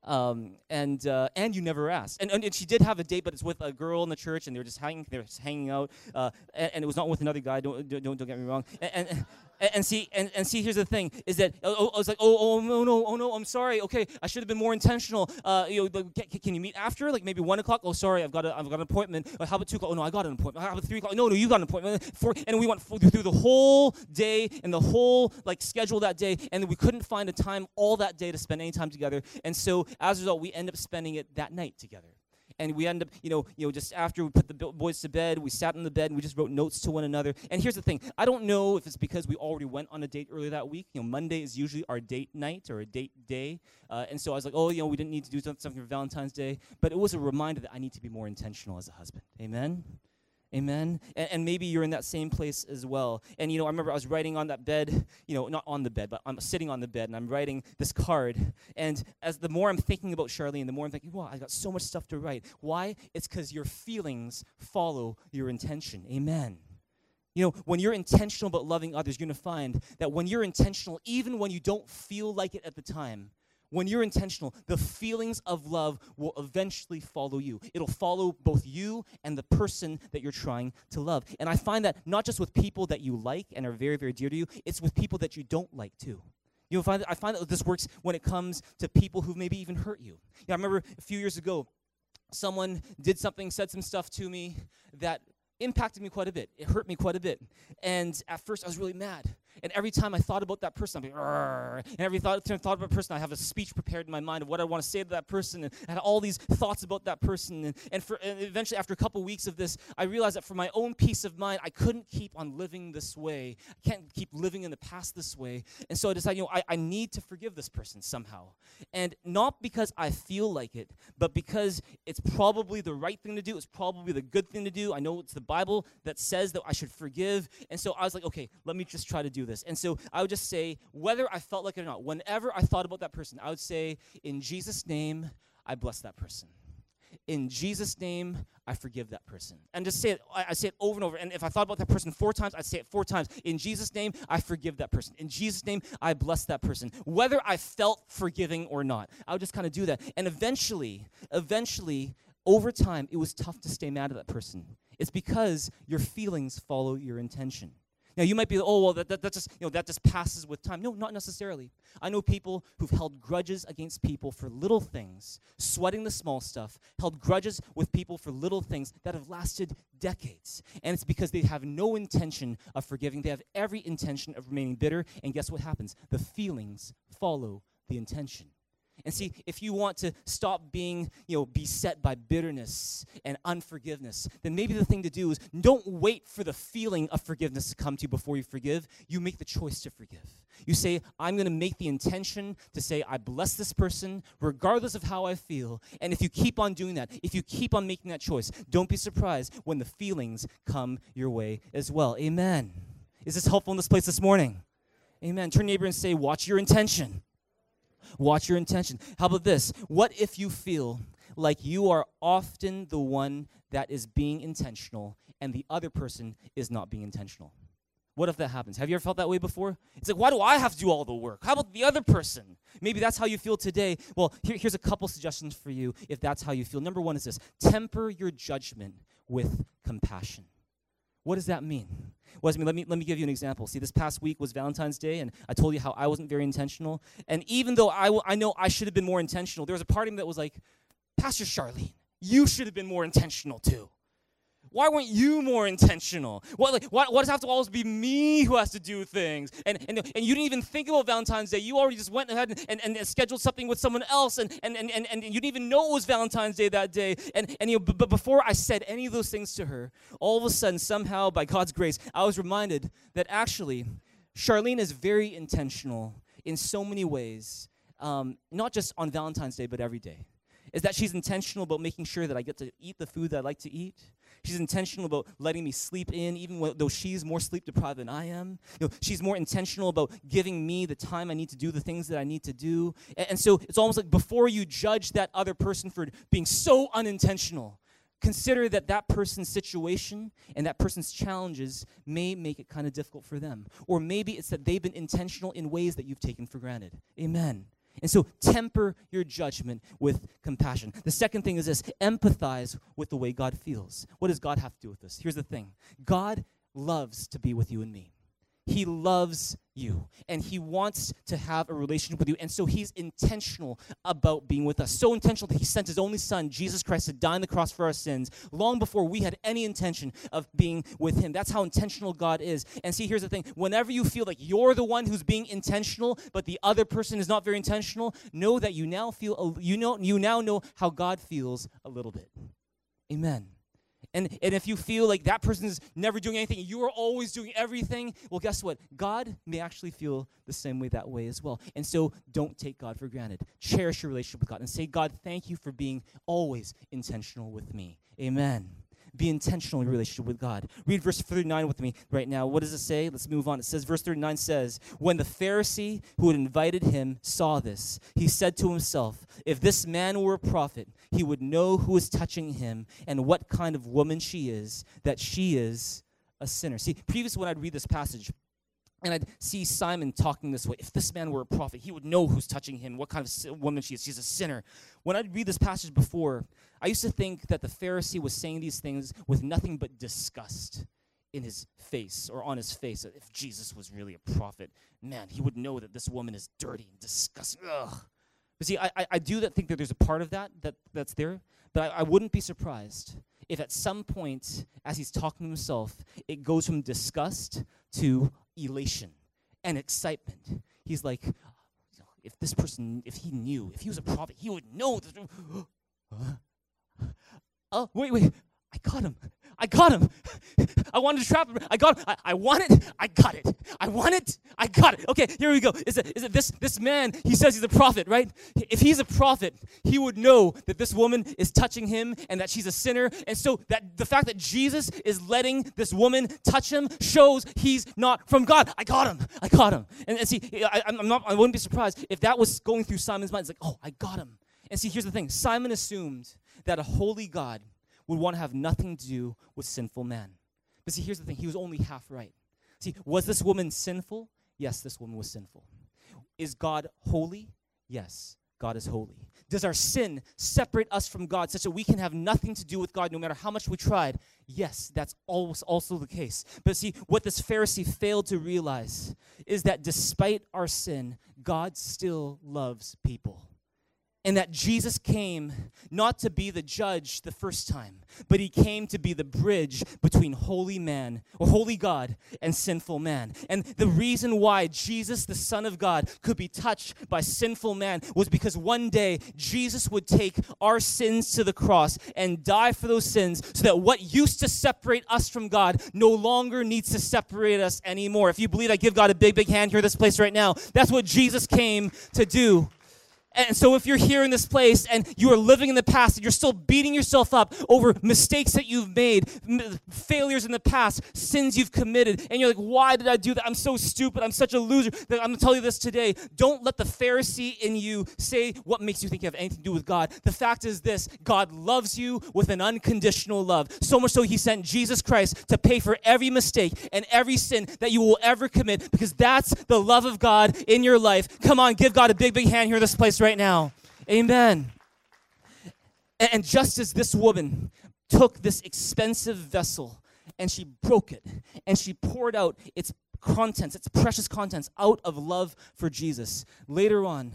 Um, and uh, and you never asked. And, and, and, she did have a date, but it's with a girl in the church, and they were just hanging, they were just hanging out. Uh, and, and, it was not with another guy. Don't don't, don't get me wrong. And, and, and, and, see, and, and see, here's the thing: is that oh, oh, I was like, oh, oh, no, no, oh no, I'm sorry. Okay, I should have been more intentional. Uh, you know, can, can, you meet after, like maybe one o'clock? Oh, sorry, I've got a, I've got an appointment. How about two o'clock? Oh no, I got an appointment. How about three o'clock? No, no, you got an appointment. Four, and we went through the whole day and the whole like schedule that day, and we couldn't find a time all that day to spend any time together. And so as a result, we end up spending it that night together. And we end up, you know, you know, just after we put the boys to bed, we sat in the bed and we just wrote notes to one another. And here's the thing: I don't know if it's because we already went on a date earlier that week. You know, Monday is usually our date night or a date day, uh, and so I was like, oh, you know, we didn't need to do something for Valentine's Day, but it was a reminder that I need to be more intentional as a husband. Amen. Amen. And, and, maybe you're in that same place as well. And you know, I remember I was writing on that bed, you know, not on the bed, but I'm sitting on the bed and I'm writing this card. And as the more I'm thinking about Charlene, the more I'm thinking, wow, I got so much stuff to write. Why? It's because your feelings follow your intention. Amen. You know, when you're intentional about loving others, you're going to find that when you're intentional, even when you don't feel like it at the time, when you're intentional, the feelings of love will eventually follow you. It'll follow both you and the person that you're trying to love. And I find that not just with people that you like and are very, very dear to you, it's with people that you don't like too. You'll find that, I find that this works when it comes to people who maybe even hurt you. Yeah, I remember a few years ago, someone did something, said some stuff to me that impacted me quite a bit. It hurt me quite a bit. And at first, I was really mad. And every time I thought about that person, I'd be, and every thought, time I thought about a person, I have a speech prepared in my mind of what I want to say to that person, and I had all these thoughts about that person. And, and, for, and eventually, after a couple weeks of this, I realized that for my own peace of mind, I couldn't keep on living this way. I can't keep living in the past this way. And so I decided, you know, I, I need to forgive this person somehow. And not because I feel like it, but because it's probably the right thing to do. It's probably the good thing to do. I know it's the Bible that says that I should forgive. And so I was like, okay, let me just try to do this. And so I would just say, whether I felt like it or not, whenever I thought about that person, I would say, in Jesus' name, I bless that person. In Jesus' name, I forgive that person. And just say it, I say it over and over. And if I thought about that person four times, I'd say it four times. In Jesus' name, I forgive that person. In Jesus' name, I bless that person. Whether I felt forgiving or not, I would just kind of do that. And eventually, eventually, over time, it was tough to stay mad at that person. It's because your feelings follow your intention. Now you might be, oh well, that, that, that just you know that just passes with time. No, not necessarily. I know people who've held grudges against people for little things, sweating the small stuff, held grudges with people for little things that have lasted decades. And it's because they have no intention of forgiving. They have every intention of remaining bitter. And guess what happens? The feelings follow the intention. And see, if you want to stop being, you know, beset by bitterness and unforgiveness, then maybe the thing to do is don't wait for the feeling of forgiveness to come to you before you forgive. You make the choice to forgive. You say, I'm going to make the intention to say, I bless this person regardless of how I feel. And if you keep on doing that, if you keep on making that choice, don't be surprised when the feelings come your way as well. Amen. Is this helpful in this place this morning? Amen. Turn neighbor and say, Watch your intention. Watch your intention. How about this? What if you feel like you are often the one that is being intentional and the other person is not being intentional? What if that happens? Have you ever felt that way before? It's like, why do I have to do all the work? How about the other person? Maybe that's how you feel today. Well, here, here's a couple suggestions for you if that's how you feel. Number one is this temper your judgment with compassion. What does that mean? Well, let me, let me give you an example. See, this past week was Valentine's Day, and I told you how I wasn't very intentional. And even though I, w- I know I should have been more intentional, there was a part of me that was like, Pastor Charlene, you should have been more intentional too. Why weren't you more intentional? What, like, why, why does it have to always be me who has to do things? And, and, and you didn't even think about Valentine's Day. You already just went ahead and, and, and scheduled something with someone else, and, and, and, and, and you didn't even know it was Valentine's Day that day. And, and you know, but before I said any of those things to her, all of a sudden, somehow, by God's grace, I was reminded that actually, Charlene is very intentional in so many ways, um, not just on Valentine's Day, but every day is that she's intentional about making sure that I get to eat the food that I like to eat. She's intentional about letting me sleep in, even though she's more sleep deprived than I am. You know, she's more intentional about giving me the time I need to do the things that I need to do. And, and so it's almost like before you judge that other person for being so unintentional, consider that that person's situation and that person's challenges may make it kind of difficult for them. Or maybe it's that they've been intentional in ways that you've taken for granted. Amen. And so temper your judgment with compassion. The second thing is this empathize with the way God feels. What does God have to do with this? Here's the thing God loves to be with you and me. He loves you and he wants to have a relationship with you. And so he's intentional about being with us. So intentional that he sent his only son, Jesus Christ, to die on the cross for our sins long before we had any intention of being with him. That's how intentional God is. And see, here's the thing whenever you feel like you're the one who's being intentional, but the other person is not very intentional, know that you now feel, you know, you now know how God feels a little bit. Amen. And, and if you feel like that person is never doing anything, you are always doing everything, well, guess what? God may actually feel the same way that way as well. And so don't take God for granted. Cherish your relationship with God and say, God, thank you for being always intentional with me. Amen. Be intentional in your relationship with God. Read verse 39 with me right now. What does it say? Let's move on. It says, verse 39 says, When the Pharisee who had invited him saw this, he said to himself, If this man were a prophet, he would know who is touching him and what kind of woman she is, that she is a sinner. See, previously when I'd read this passage, and I'd see Simon talking this way. If this man were a prophet, he would know who's touching him, what kind of woman she is. She's a sinner. When I'd read this passage before, I used to think that the Pharisee was saying these things with nothing but disgust in his face or on his face. If Jesus was really a prophet, man, he would know that this woman is dirty and disgusting. Ugh. But see, I, I do that, think that there's a part of that, that that's there, but I, I wouldn't be surprised if at some point, as he's talking to himself, it goes from disgust to elation and excitement. He's like, if this person, if he knew, if he was a prophet, he would know. oh, [gasps] [gasps] wait, wait, I caught him. I got him. [laughs] I wanted to trap him. I got him. I, I want it. I got it. I want it. I got it. Okay, here we go. Is it, is it this, this man, he says he's a prophet, right? If he's a prophet, he would know that this woman is touching him and that she's a sinner. And so that the fact that Jesus is letting this woman touch him shows he's not from God. I got him. I got him. And, and see, I, I'm not, I wouldn't be surprised if that was going through Simon's mind. It's like, oh, I got him. And see, here's the thing Simon assumed that a holy God would want to have nothing to do with sinful man. But see, here's the thing he was only half right. See, was this woman sinful? Yes, this woman was sinful. Is God holy? Yes, God is holy. Does our sin separate us from God such that we can have nothing to do with God no matter how much we tried? Yes, that's always also the case. But see, what this Pharisee failed to realize is that despite our sin, God still loves people and that Jesus came not to be the judge the first time, but he came to be the bridge between holy man or holy God and sinful man. And the reason why Jesus, the Son of God, could be touched by sinful man was because one day Jesus would take our sins to the cross and die for those sins so that what used to separate us from God no longer needs to separate us anymore. If you believe, I give God a big, big hand here this place right now. That's what Jesus came to do. And so, if you're here in this place and you are living in the past and you're still beating yourself up over mistakes that you've made, m- failures in the past, sins you've committed, and you're like, why did I do that? I'm so stupid. I'm such a loser. I'm going to tell you this today. Don't let the Pharisee in you say what makes you think you have anything to do with God. The fact is this God loves you with an unconditional love. So much so, He sent Jesus Christ to pay for every mistake and every sin that you will ever commit because that's the love of God in your life. Come on, give God a big, big hand here in this place right now. Amen. And just as this woman took this expensive vessel and she broke it and she poured out its contents, its precious contents, out of love for Jesus, later on,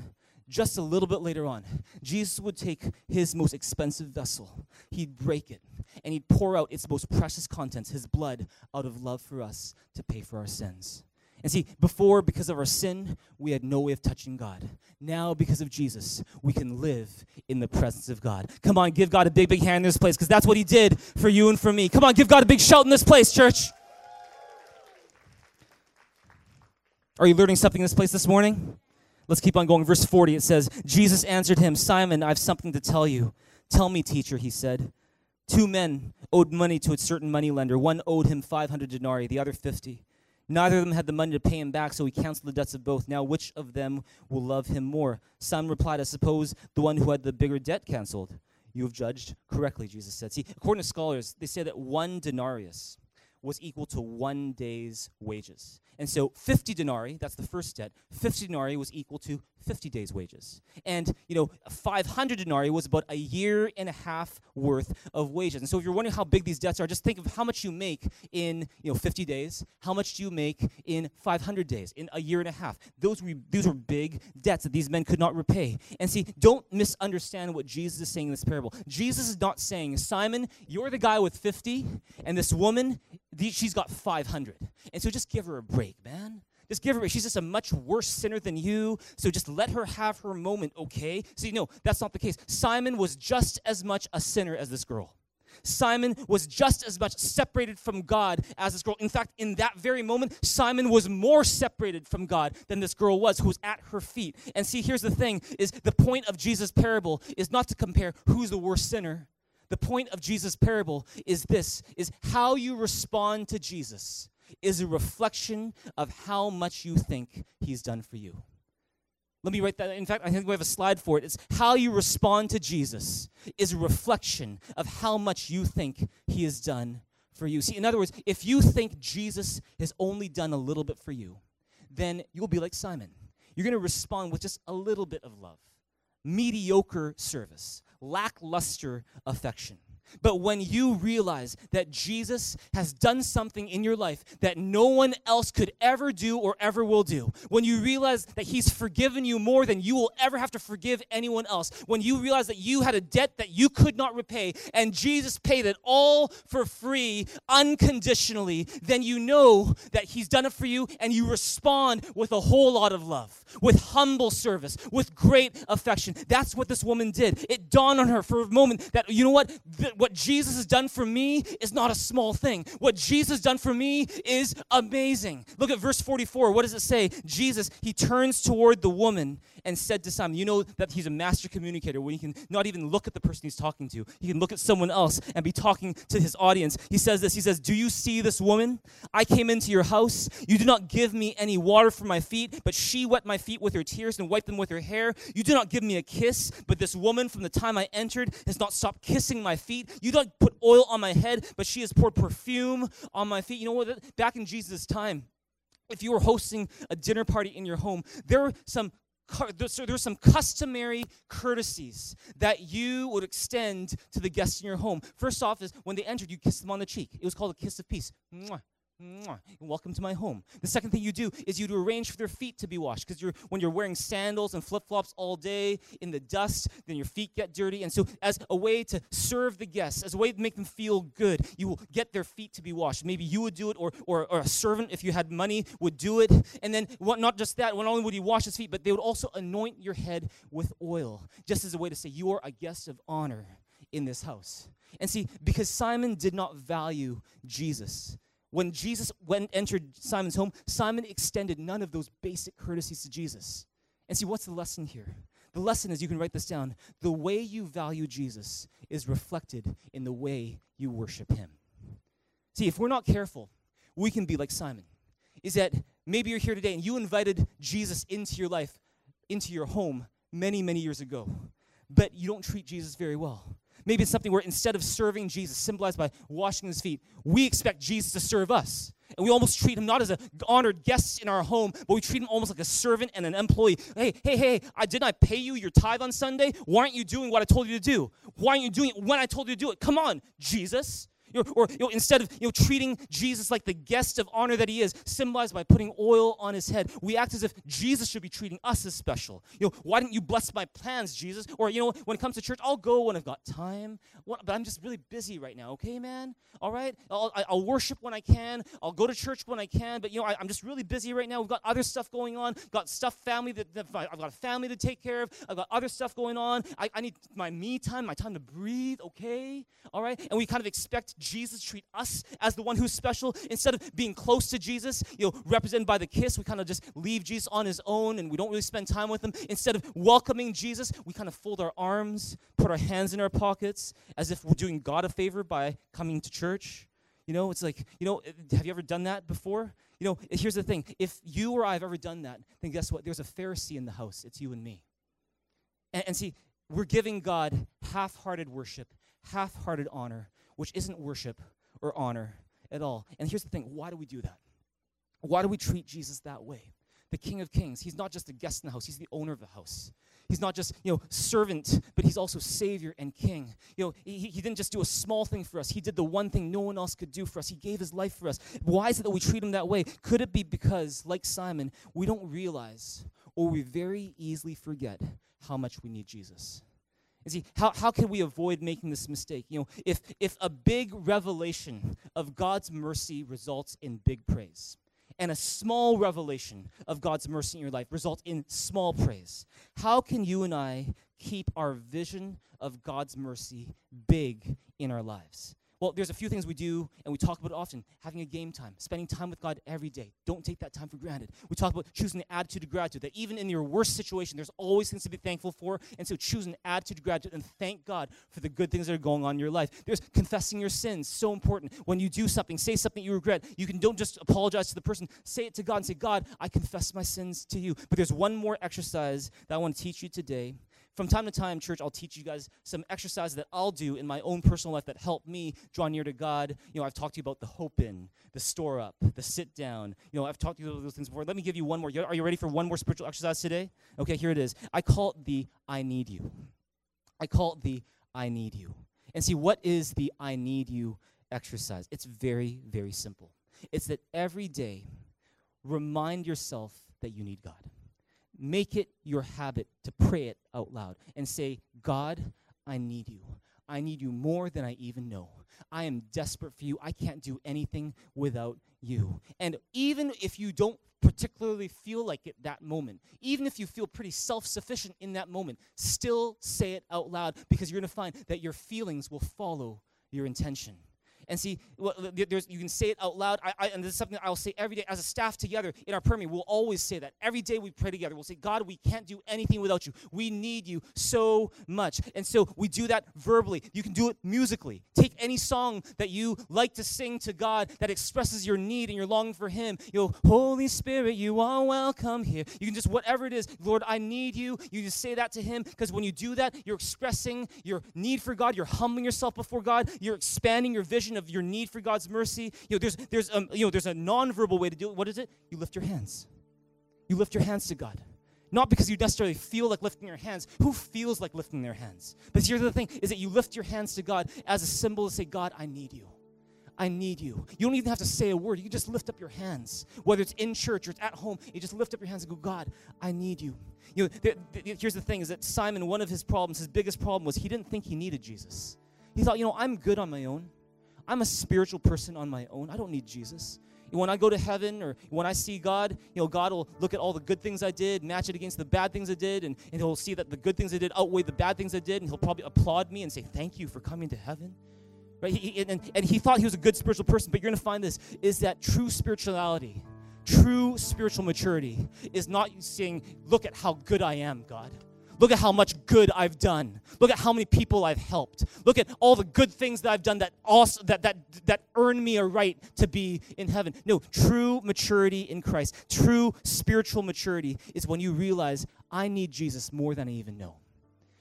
just a little bit later on, Jesus would take his most expensive vessel, he'd break it, and he'd pour out its most precious contents, his blood, out of love for us to pay for our sins. And see, before, because of our sin, we had no way of touching God. Now, because of Jesus, we can live in the presence of God. Come on, give God a big, big hand in this place, because that's what He did for you and for me. Come on, give God a big shout in this place, church. Are you learning something in this place this morning? Let's keep on going. Verse 40, it says, Jesus answered him, Simon, I have something to tell you. Tell me, teacher, he said. Two men owed money to a certain moneylender. One owed him 500 denarii, the other 50. Neither of them had the money to pay him back, so he canceled the debts of both. Now, which of them will love him more? Simon replied, I suppose the one who had the bigger debt canceled. You have judged correctly, Jesus said. See, according to scholars, they say that one denarius was equal to one day's wages. And so 50 denarii, that's the first debt, 50 denarii was equal to 50 days' wages. And, you know, 500 denarii was about a year and a half worth of wages. And so if you're wondering how big these debts are, just think of how much you make in, you know, 50 days, how much do you make in 500 days, in a year and a half. Those were, those were big debts that these men could not repay. And see, don't misunderstand what Jesus is saying in this parable. Jesus is not saying, Simon, you're the guy with 50, and this woman, she's got 500. And so just give her a break, man. Just give her, a break. she's just a much worse sinner than you, so just let her have her moment, okay? See, no, that's not the case. Simon was just as much a sinner as this girl. Simon was just as much separated from God as this girl. In fact, in that very moment, Simon was more separated from God than this girl was who was at her feet. And see, here's the thing is the point of Jesus' parable is not to compare who's the worst sinner. The point of Jesus' parable is this is how you respond to Jesus is a reflection of how much you think he's done for you. Let me write that. In fact, I think we have a slide for it. It's how you respond to Jesus is a reflection of how much you think he has done for you. See, in other words, if you think Jesus has only done a little bit for you, then you'll be like Simon. You're going to respond with just a little bit of love, mediocre service, lackluster affection. But when you realize that Jesus has done something in your life that no one else could ever do or ever will do, when you realize that He's forgiven you more than you will ever have to forgive anyone else, when you realize that you had a debt that you could not repay and Jesus paid it all for free, unconditionally, then you know that He's done it for you and you respond with a whole lot of love, with humble service, with great affection. That's what this woman did. It dawned on her for a moment that, you know what? What Jesus has done for me is not a small thing. What Jesus has done for me is amazing. Look at verse 44. What does it say? Jesus, he turns toward the woman and said to Simon, You know that he's a master communicator when he can not even look at the person he's talking to, he can look at someone else and be talking to his audience. He says this He says, Do you see this woman? I came into your house. You did not give me any water for my feet, but she wet my feet with her tears and wiped them with her hair. You did not give me a kiss, but this woman from the time I entered has not stopped kissing my feet. You don't put oil on my head, but she has poured perfume on my feet. You know what? Back in Jesus' time, if you were hosting a dinner party in your home, there were some so there's some customary courtesies that you would extend to the guests in your home. First off, is when they entered, you kiss them on the cheek. It was called a kiss of peace. Mwah. Welcome to my home. The second thing you do is you arrange for their feet to be washed because you're when you're wearing sandals and flip flops all day in the dust, then your feet get dirty. And so, as a way to serve the guests, as a way to make them feel good, you will get their feet to be washed. Maybe you would do it, or or, or a servant, if you had money, would do it. And then, what, not just that, not only would you wash his feet, but they would also anoint your head with oil, just as a way to say you are a guest of honor in this house. And see, because Simon did not value Jesus when Jesus went entered Simon's home, Simon extended none of those basic courtesies to Jesus. And see, what's the lesson here? The lesson is you can write this down. The way you value Jesus is reflected in the way you worship him. See, if we're not careful, we can be like Simon. Is that maybe you're here today and you invited Jesus into your life, into your home many, many years ago, but you don't treat Jesus very well. Maybe it's something where instead of serving Jesus, symbolized by washing his feet, we expect Jesus to serve us. And we almost treat him not as an honored guest in our home, but we treat him almost like a servant and an employee. Hey, hey, hey, I didn't I pay you your tithe on Sunday? Why aren't you doing what I told you to do? Why aren't you doing it when I told you to do it? Come on, Jesus. You know, or you know, instead of you know, treating Jesus like the guest of honor that he is, symbolized by putting oil on his head, we act as if Jesus should be treating us as special. You know, why didn't you bless my plans, Jesus? Or you know, when it comes to church, I'll go when I've got time, what, but I'm just really busy right now. Okay, man. All right, I'll, I'll worship when I can. I'll go to church when I can. But you know, I, am just really busy right now. We've got other stuff going on. Got stuff, family that, that I've got a family to take care of. I've got other stuff going on. I, I need my me time, my time to breathe. Okay, all right, and we kind of expect Jesus treat us as the one who's special. Instead of being close to Jesus, you know, represented by the kiss, we kind of just leave Jesus on his own and we don't really spend time with him. Instead of welcoming Jesus, we kind of fold our arms, put our hands in our pockets, as if we're doing God a favor by coming to church. You know, it's like, you know, have you ever done that before? You know, here's the thing if you or I have ever done that, then guess what? There's a Pharisee in the house. It's you and me. And, and see, we're giving God half hearted worship, half hearted honor which isn't worship or honor. at all. And here's the thing why do we do that? Why do we treat Jesus that way? The King of Kings, he's not just a guest in the house, he's the owner of the house. He's not just, you know, servant, but he's also savior and king. You know, he, he didn't just do a small thing for us. He did the one thing no one else could do for us. He gave his life for us. Why is it that we treat him that way? Could it be because, like Simon, we don't realize or we very easily forget how much we need Jesus? And see, how, how can we avoid making this mistake? You know, if, if a big revelation of God's mercy results in big praise, and a small revelation of God's mercy in your life result in small praise. How can you and I keep our vision of God's mercy big in our lives? Well, there's a few things we do, and we talk about often having a game time, spending time with God every day. Don't take that time for granted. We talk about choosing the attitude of gratitude, that even in your worst situation, there's always things to be thankful for. And so choose an attitude of gratitude and thank God for the good things that are going on in your life. There's confessing your sins, so important. When you do something, say something you regret, you can don't just apologize to the person, say it to God and say, God, I confess my sins to you. But there's one more exercise that I want to teach you today from time to time, church, I'll teach you guys some exercises that I'll do in my own personal life that help me draw near to God. You know, I've talked to you about the hope in, the store up, the sit down. You know, I've talked to you about those things before. Let me give you one more. Are you ready for one more spiritual exercise today? Okay, here it is. I call it the I need you. I call it the I need you. And see, what is the I need you exercise? It's very, very simple. It's that every day, remind yourself that you need God make it your habit to pray it out loud and say, God, I need you. I need you more than I even know. I am desperate for you. I can't do anything without you. And even if you don't particularly feel like it that moment, even if you feel pretty self sufficient in that moment, still say it out loud because you're going to find that your feelings will follow your intention. And see, well, there's, you can say it out loud. I, I, and this is something I'll say every day as a staff together in our prayer meeting. We'll always say that. Every day we pray together, we'll say, God, we can't do anything without you. We need you so much. And so we do that verbally. You can do it musically. Take any song that you like to sing to God that expresses your need and your longing for Him. You know, Holy Spirit, you are welcome here. You can just, whatever it is, Lord, I need you. You just say that to Him because when you do that, you're expressing your need for God. You're humbling yourself before God. You're expanding your vision of your need for God's mercy, you know, there's, there's, um, you know, there's a nonverbal way to do it. What is it? You lift your hands. You lift your hands to God. Not because you necessarily feel like lifting your hands. Who feels like lifting their hands? But here's the thing is that you lift your hands to God as a symbol to say, God, I need you. I need you. You don't even have to say a word. You just lift up your hands. Whether it's in church or it's at home, you just lift up your hands and go, God, I need you. You know, here's the thing is that Simon, one of his problems, his biggest problem was he didn't think he needed Jesus. He thought, you know, I'm good on my own. I'm a spiritual person on my own. I don't need Jesus. When I go to heaven or when I see God, you know, God will look at all the good things I did, match it against the bad things I did, and, and he'll see that the good things I did outweigh the bad things I did, and he'll probably applaud me and say, Thank you for coming to heaven. Right? He, and, and he thought he was a good spiritual person, but you're going to find this is that true spirituality, true spiritual maturity is not saying, Look at how good I am, God. Look at how much good I've done. Look at how many people I've helped. Look at all the good things that I've done that also that that that earn me a right to be in heaven. No, true maturity in Christ, true spiritual maturity is when you realize I need Jesus more than I even know.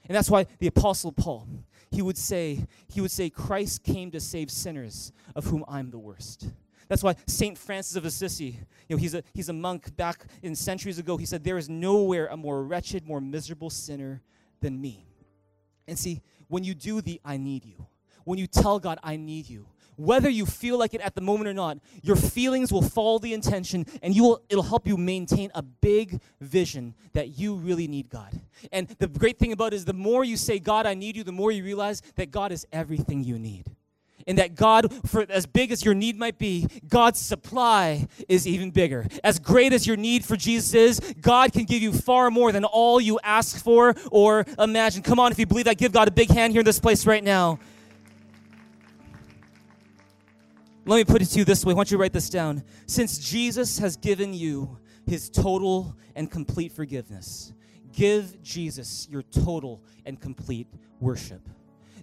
And that's why the apostle Paul, he would say, he would say Christ came to save sinners of whom I'm the worst. That's why St. Francis of Assisi, you know, he's a, he's a monk back in centuries ago. He said, There is nowhere a more wretched, more miserable sinner than me. And see, when you do the I need you, when you tell God, I need you, whether you feel like it at the moment or not, your feelings will follow the intention and you will, it'll help you maintain a big vision that you really need God. And the great thing about it is the more you say, God, I need you, the more you realize that God is everything you need and that God, for as big as your need might be, God's supply is even bigger. As great as your need for Jesus is, God can give you far more than all you ask for or imagine. Come on, if you believe that, give God a big hand here in this place right now. Let me put it to you this way. I want you to write this down. Since Jesus has given you his total and complete forgiveness, give Jesus your total and complete worship.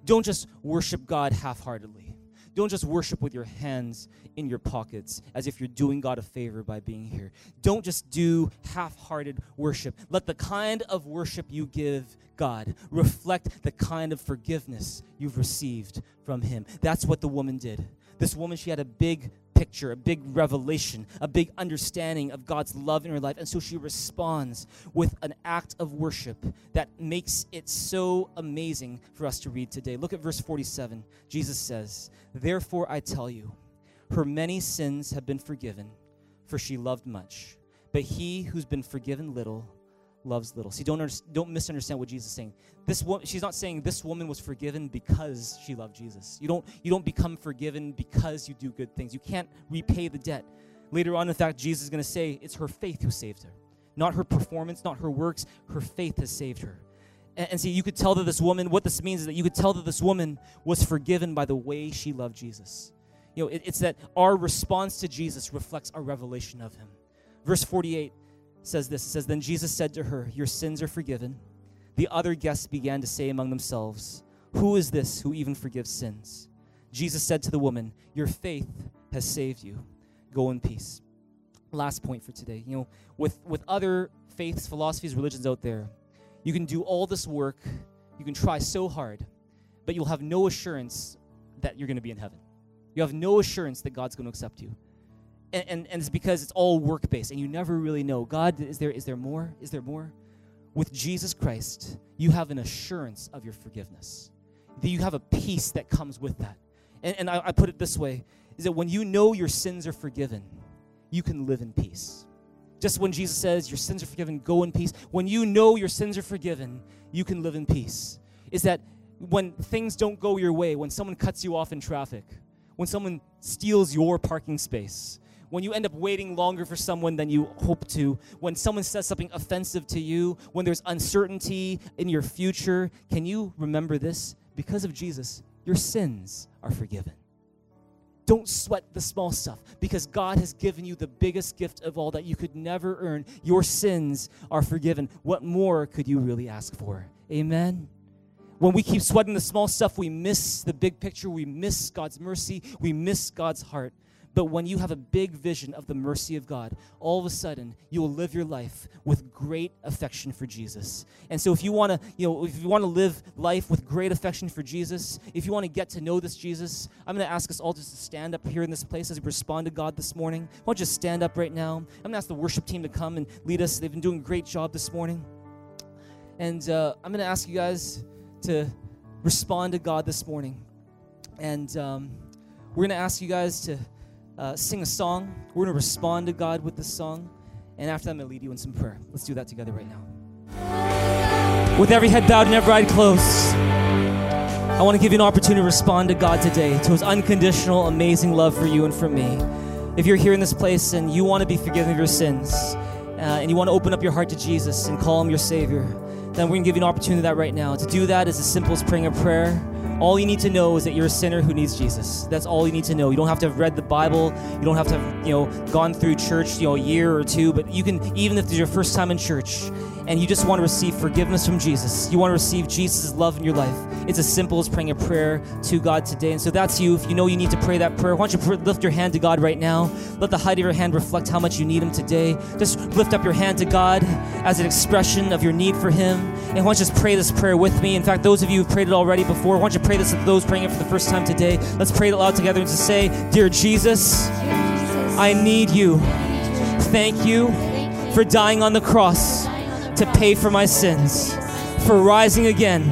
Don't just worship God half heartedly. Don't just worship with your hands in your pockets as if you're doing God a favor by being here. Don't just do half hearted worship. Let the kind of worship you give God reflect the kind of forgiveness you've received from Him. That's what the woman did. This woman, she had a big picture, a big revelation, a big understanding of God's love in her life. And so she responds with an act of worship that makes it so amazing for us to read today. Look at verse 47. Jesus says, Therefore I tell you, her many sins have been forgiven, for she loved much. But he who's been forgiven little loves little. See, don't, under, don't misunderstand what Jesus is saying. This woman, she's not saying this woman was forgiven because she loved Jesus. You don't, you don't become forgiven because you do good things. You can't repay the debt. Later on, in fact, Jesus is going to say it's her faith who saved her. Not her performance, not her works. Her faith has saved her. And, and see, you could tell that this woman, what this means is that you could tell that this woman was forgiven by the way she loved Jesus. You know, it, it's that our response to Jesus reflects our revelation of him. Verse 48 says this It says, Then Jesus said to her, Your sins are forgiven. The other guests began to say among themselves, Who is this who even forgives sins? Jesus said to the woman, Your faith has saved you. Go in peace. Last point for today. You know, with, with other faiths, philosophies, religions out there, you can do all this work, you can try so hard, but you'll have no assurance that you're going to be in heaven. You have no assurance that God's going to accept you and, and, and it's because it's all work based and you never really know. God is there is there more? Is there more? With jesus christ you have an assurance of your forgiveness. That you have a peace that comes with that. And, and I, I put it this way is that when you know your sins are forgiven you can live in peace. Just when jesus says your sins are forgiven go in peace when you know your sins are forgiven you can live in peace. Is that when things don't go your way when someone cuts you off in traffic when someone steals your parking space when you end up waiting longer for someone than you hope to, when someone says something offensive to you, when there's uncertainty in your future, can you remember this? Because of Jesus, your sins are forgiven. Don't sweat the small stuff because God has given you the biggest gift of all that you could never earn. Your sins are forgiven. What more could you really ask for? Amen. When we keep sweating the small stuff, we miss the big picture. We miss God's mercy. We miss God's heart. But when you have a big vision of the mercy of God, all of a sudden you will live your life with great affection for Jesus. And so if you want to, you know, if you want to live life with great affection for Jesus, if you want to get to know this Jesus, I'm going to ask us all just to stand up here in this place as we respond to God this morning. Why don't you stand up right now? I'm going to ask the worship team to come and lead us. They've been doing a great job this morning. And uh, I'm going to ask you guys to respond to God this morning. And um, we're going to ask you guys to uh, sing a song. We're going to respond to God with this song. And after that, I'm going to lead you in some prayer. Let's do that together right now. With every head bowed and every eye closed, I want to give you an opportunity to respond to God today, to His unconditional, amazing love for you and for me. If you're here in this place and you want to be forgiven of your sins, uh, and you want to open up your heart to Jesus and call Him your Savior, then we're going to give you an opportunity to that right now. To do that is as simple as praying a prayer all you need to know is that you're a sinner who needs Jesus. That's all you need to know. You don't have to have read the Bible. You don't have to have, you know, gone through church, you know, a year or two, but you can even if it's your first time in church and you just want to receive forgiveness from Jesus. You want to receive Jesus' love in your life. It's as simple as praying a prayer to God today. And so that's you. If you know you need to pray that prayer, why don't you lift your hand to God right now? Let the height of your hand reflect how much you need Him today. Just lift up your hand to God as an expression of your need for Him. And why don't you just pray this prayer with me? In fact, those of you who've prayed it already before, why don't you pray this with those praying it for the first time today? Let's pray it aloud together and to say, Dear Jesus, I need you. Thank you for dying on the cross to pay for my sins, for rising again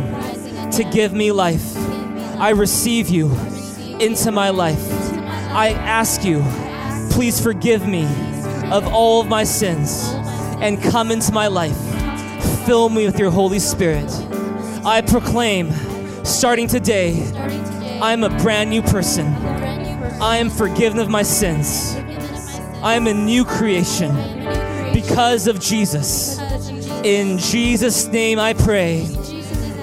to give me life. I receive you into my life. I ask you, please forgive me of all of my sins and come into my life. Fill me with your Holy Spirit. I proclaim, starting today, I am a brand new person. I am forgiven of my sins. I am a new creation because of Jesus. In Jesus' name I pray.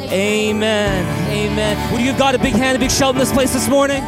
Amen. Amen. Would you give God a big hand, a big shout in this place this morning?